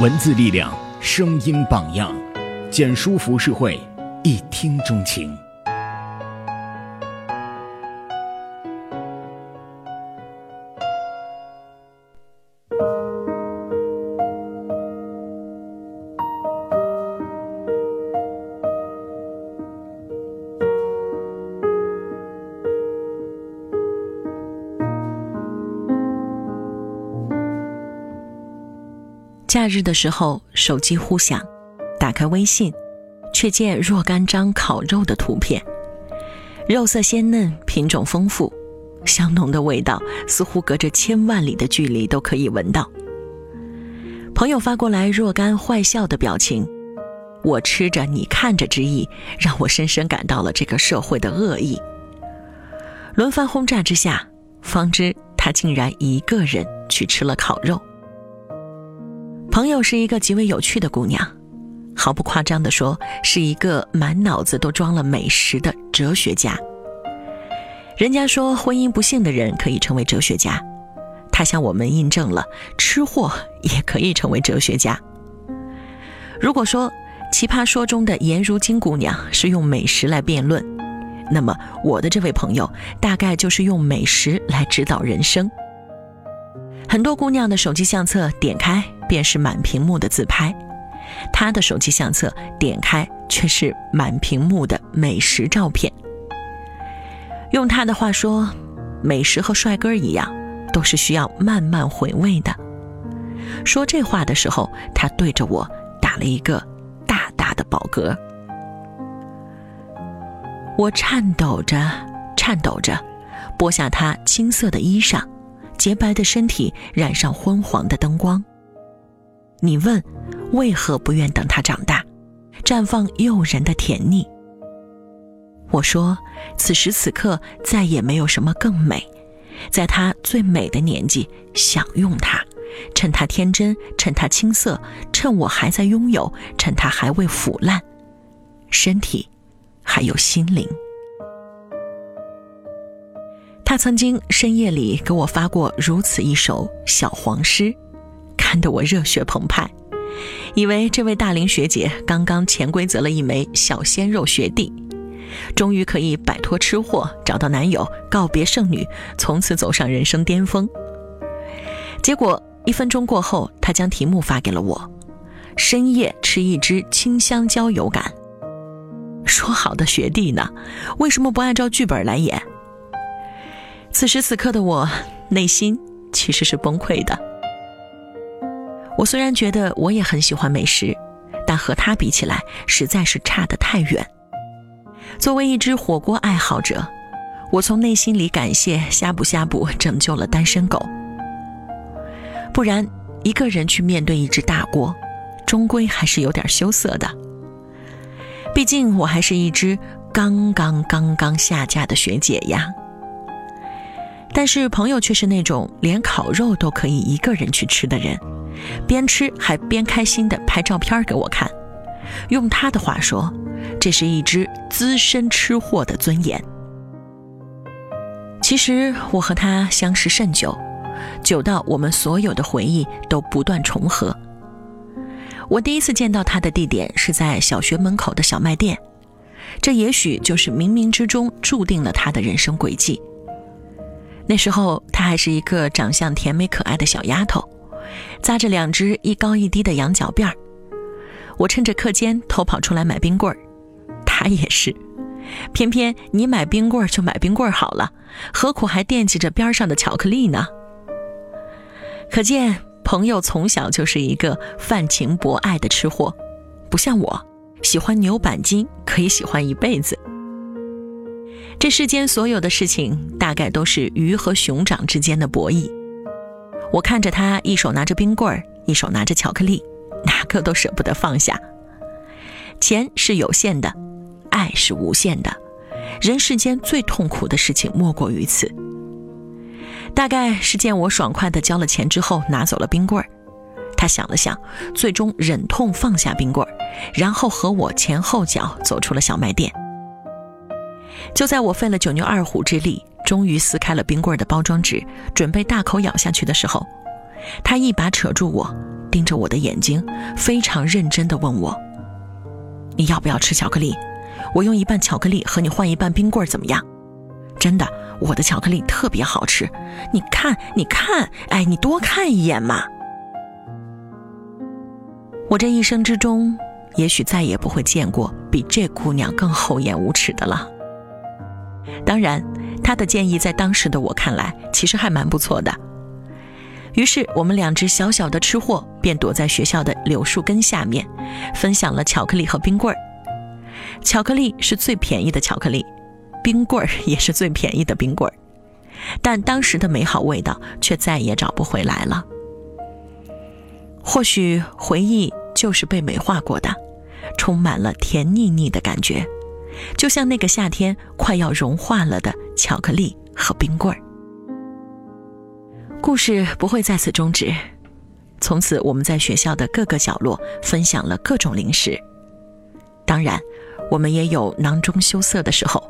文字力量，声音榜样，简书服饰会，一听钟情。假日的时候，手机忽响，打开微信，却见若干张烤肉的图片，肉色鲜嫩，品种丰富，香浓的味道似乎隔着千万里的距离都可以闻到。朋友发过来若干坏笑的表情，我吃着你看着之意，让我深深感到了这个社会的恶意。轮番轰炸之下，方知他竟然一个人去吃了烤肉。朋友是一个极为有趣的姑娘，毫不夸张地说，是一个满脑子都装了美食的哲学家。人家说婚姻不幸的人可以成为哲学家，她向我们印证了吃货也可以成为哲学家。如果说《奇葩说》中的颜如晶姑娘是用美食来辩论，那么我的这位朋友大概就是用美食来指导人生。很多姑娘的手机相册点开。便是满屏幕的自拍，他的手机相册点开却是满屏幕的美食照片。用他的话说，美食和帅哥一样，都是需要慢慢回味的。说这话的时候，他对着我打了一个大大的饱嗝。我颤抖着，颤抖着，剥下他青色的衣裳，洁白的身体染上昏黄的灯光。你问，为何不愿等他长大，绽放诱人的甜腻？我说，此时此刻再也没有什么更美，在他最美的年纪享用它，趁他天真，趁他青涩，趁我还在拥有，趁他还未腐烂，身体还有心灵。他曾经深夜里给我发过如此一首小黄诗。看得我热血澎湃，以为这位大龄学姐刚刚潜规则了一枚小鲜肉学弟，终于可以摆脱吃货，找到男友，告别剩女，从此走上人生巅峰。结果一分钟过后，他将题目发给了我：深夜吃一支清香蕉有感。说好的学弟呢？为什么不按照剧本来演？此时此刻的我，内心其实是崩溃的。我虽然觉得我也很喜欢美食，但和他比起来，实在是差得太远。作为一只火锅爱好者，我从内心里感谢呷哺呷哺拯救了单身狗。不然，一个人去面对一只大锅，终归还是有点羞涩的。毕竟我还是一只刚刚刚刚下架的学姐呀。但是朋友却是那种连烤肉都可以一个人去吃的人。边吃还边开心地拍照片给我看，用他的话说，这是一只资深吃货的尊严。其实我和他相识甚久，久到我们所有的回忆都不断重合。我第一次见到他的地点是在小学门口的小卖店，这也许就是冥冥之中注定了他的人生轨迹。那时候她还是一个长相甜美可爱的小丫头。扎着两只一高一低的羊角辫儿，我趁着课间偷跑出来买冰棍儿，她也是。偏偏你买冰棍儿就买冰棍儿好了，何苦还惦记着边上的巧克力呢？可见朋友从小就是一个泛情博爱的吃货，不像我，喜欢牛板筋可以喜欢一辈子。这世间所有的事情，大概都是鱼和熊掌之间的博弈。我看着他一手拿着冰棍儿，一手拿着巧克力，哪个都舍不得放下。钱是有限的，爱是无限的，人世间最痛苦的事情莫过于此。大概是见我爽快的交了钱之后拿走了冰棍儿，他想了想，最终忍痛放下冰棍儿，然后和我前后脚走出了小卖店。就在我费了九牛二虎之力。终于撕开了冰棍的包装纸，准备大口咬下去的时候，他一把扯住我，盯着我的眼睛，非常认真地问我：“你要不要吃巧克力？我用一半巧克力和你换一半冰棍，怎么样？”真的，我的巧克力特别好吃。你看，你看，哎，你多看一眼嘛。我这一生之中，也许再也不会见过比这姑娘更厚颜无耻的了。当然，他的建议在当时的我看来，其实还蛮不错的。于是，我们两只小小的吃货便躲在学校的柳树根下面，分享了巧克力和冰棍儿。巧克力是最便宜的巧克力，冰棍儿也是最便宜的冰棍儿。但当时的美好味道却再也找不回来了。或许回忆就是被美化过的，充满了甜腻腻的感觉，就像那个夏天快要融化了的巧克力和冰棍儿。故事不会在此终止，从此我们在学校的各个角落分享了各种零食。当然，我们也有囊中羞涩的时候。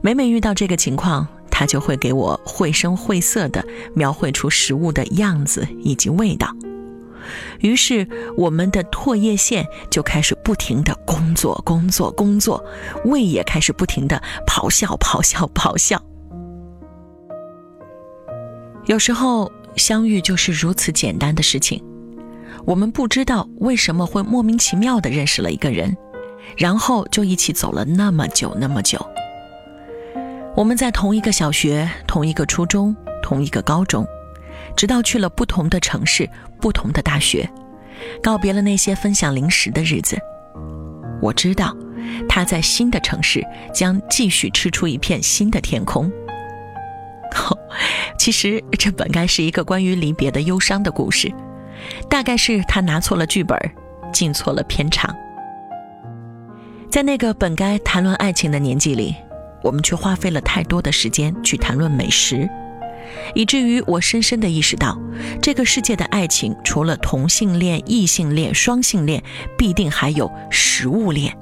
每每遇到这个情况，他就会给我绘声绘色地描绘出食物的样子以及味道。于是，我们的唾液腺就开始不停地工作、工作、工作，胃也开始不停地咆哮、咆哮、咆哮。有时候相遇就是如此简单的事情，我们不知道为什么会莫名其妙地认识了一个人，然后就一起走了那么久那么久。我们在同一个小学、同一个初中、同一个高中，直到去了不同的城市、不同的大学，告别了那些分享零食的日子。我知道，他在新的城市将继续吃出一片新的天空。其实这本该是一个关于离别的忧伤的故事，大概是他拿错了剧本，进错了片场。在那个本该谈论爱情的年纪里，我们却花费了太多的时间去谈论美食，以至于我深深的意识到，这个世界的爱情除了同性恋、异性恋、双性恋，必定还有食物恋。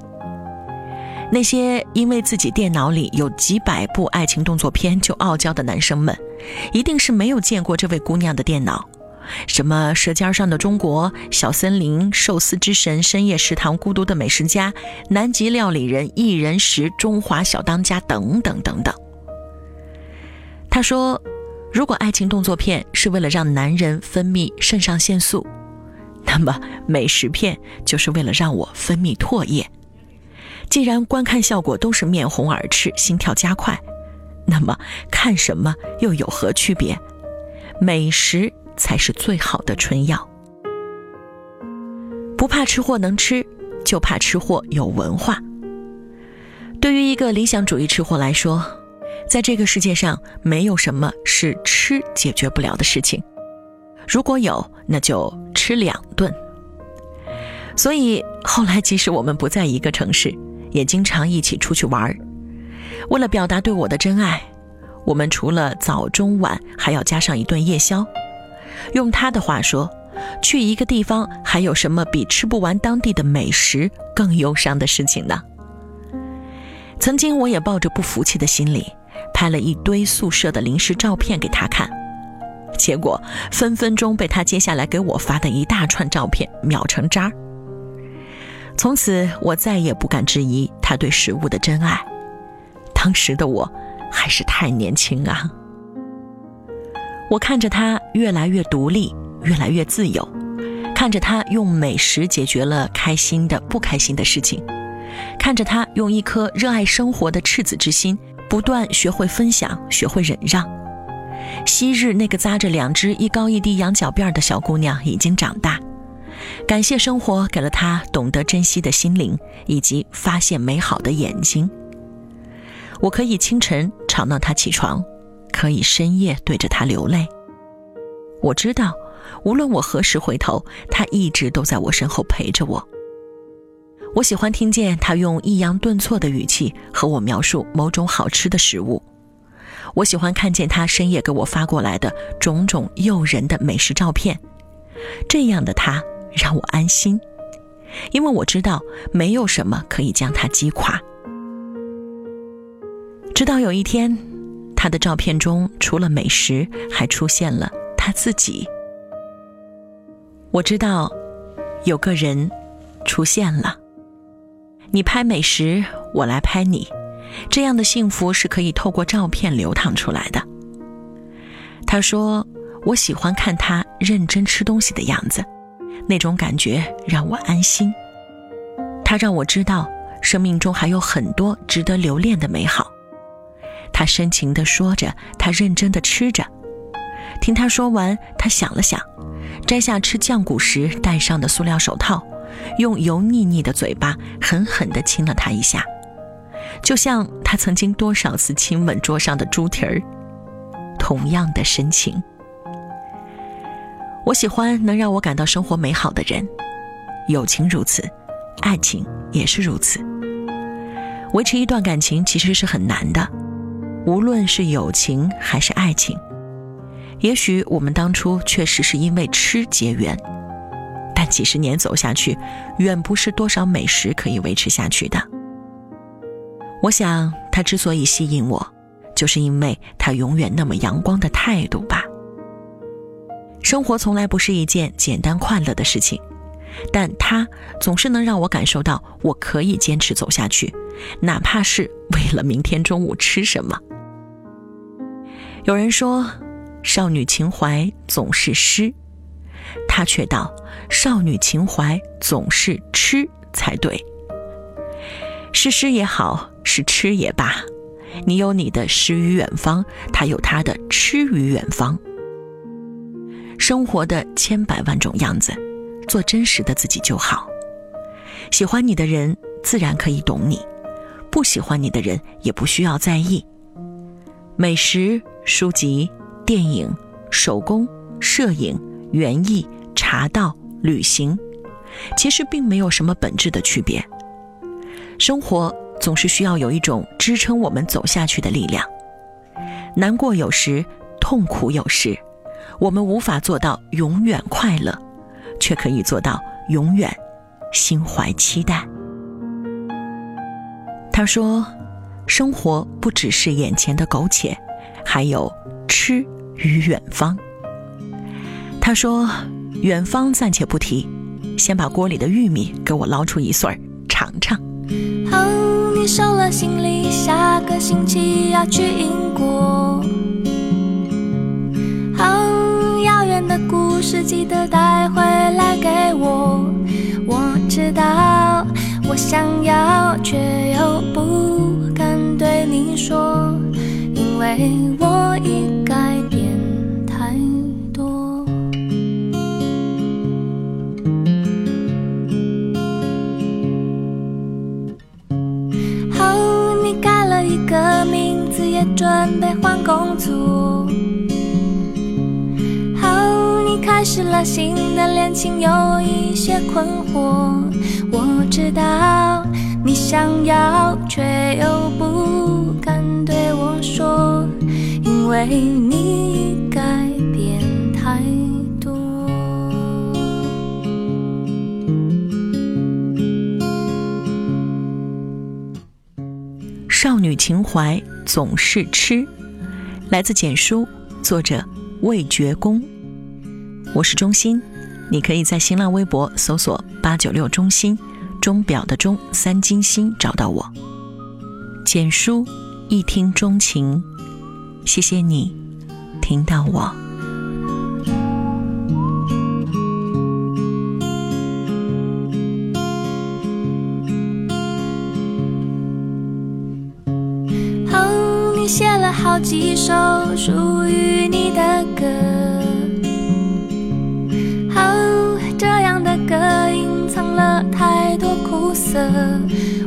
那些因为自己电脑里有几百部爱情动作片就傲娇的男生们，一定是没有见过这位姑娘的电脑。什么《舌尖上的中国》《小森林》《寿司之神》《深夜食堂》《孤独的美食家》《南极料理人》《一人食》《中华小当家》等等等等。他说：“如果爱情动作片是为了让男人分泌肾上腺素，那么美食片就是为了让我分泌唾液。”既然观看效果都是面红耳赤、心跳加快，那么看什么又有何区别？美食才是最好的春药。不怕吃货能吃，就怕吃货有文化。对于一个理想主义吃货来说，在这个世界上没有什么是吃解决不了的事情。如果有，那就吃两顿。所以后来，即使我们不在一个城市。也经常一起出去玩。为了表达对我的真爱，我们除了早中晚还要加上一顿夜宵。用他的话说，去一个地方还有什么比吃不完当地的美食更忧伤的事情呢？曾经我也抱着不服气的心理，拍了一堆宿舍的临时照片给他看，结果分分钟被他接下来给我发的一大串照片秒成渣。从此，我再也不敢质疑他对食物的真爱。当时的我还是太年轻啊！我看着他越来越独立，越来越自由，看着他用美食解决了开心的、不开心的事情，看着他用一颗热爱生活的赤子之心，不断学会分享，学会忍让。昔日那个扎着两只一高一低羊角辫的小姑娘已经长大。感谢生活给了他懂得珍惜的心灵，以及发现美好的眼睛。我可以清晨吵闹他起床，可以深夜对着他流泪。我知道，无论我何时回头，他一直都在我身后陪着我。我喜欢听见他用抑扬顿挫的语气和我描述某种好吃的食物。我喜欢看见他深夜给我发过来的种种诱人的美食照片。这样的他。让我安心，因为我知道没有什么可以将他击垮。直到有一天，他的照片中除了美食，还出现了他自己。我知道，有个人出现了。你拍美食，我来拍你，这样的幸福是可以透过照片流淌出来的。他说：“我喜欢看他认真吃东西的样子，那种感觉让我安心。他让我知道，生命中还有很多值得留恋的美好。”他深情地说着，他认真地吃着。听他说完，他想了想，摘下吃酱骨时戴上的塑料手套，用油腻腻的嘴巴狠狠地亲了他一下，就像他曾经多少次亲吻桌上的猪蹄儿，同样的深情。我喜欢能让我感到生活美好的人，友情如此，爱情也是如此。维持一段感情其实是很难的，无论是友情还是爱情。也许我们当初确实是因为吃结缘，几十年走下去，远不是多少美食可以维持下去的。我想，他之所以吸引我，就是因为他永远那么阳光的态度吧。生活从来不是一件简单快乐的事情，但他总是能让我感受到我可以坚持走下去，哪怕是为了明天中午吃什么。有人说。少女情怀总是诗，他却道：少女情怀总是吃才对。是诗也好，是吃也罢，你有你的诗与远方，他有他的吃与远方。生活的千百万种样子，做真实的自己就好。喜欢你的人自然可以懂你，不喜欢你的人也不需要在意。美食、书籍。电影、手工、摄影、园艺、茶道、旅行，其实并没有什么本质的区别。生活总是需要有一种支撑我们走下去的力量。难过有时，痛苦有时，我们无法做到永远快乐，却可以做到永远心怀期待。他说：“生活不只是眼前的苟且，还有吃。”与远方，他说：“远方暂且不提，先把锅里的玉米给我捞出一穗儿尝尝。”哦，你收了行李，下个星期要去英国。哦，遥远的故事记得带回来给我。我知道，我想要，却又不敢对你说，因为我已工作，好，你开始了新的恋情，有一些困惑。我知道你想要，却又不敢对我说，因为你改变太多。少女情怀。总是痴，来自简书，作者魏觉公。我是钟欣，你可以在新浪微博搜索八九六中心，钟表的钟，三金星找到我。简书，一听钟情，谢谢你听到我。好几首属于你的歌，哦，这样的歌隐藏了太多苦涩。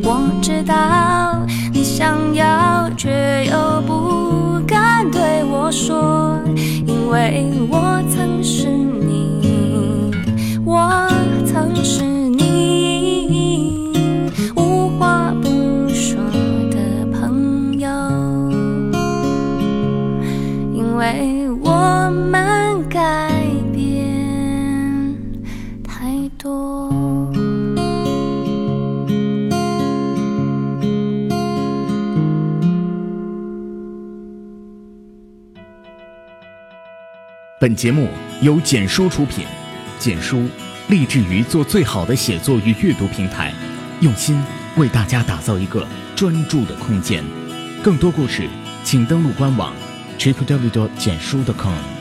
我知道你想要，本节目由简书出品，简书立志于做最好的写作与阅读平台，用心为大家打造一个专注的空间。更多故事，请登录官网 tripw. 简书 .com。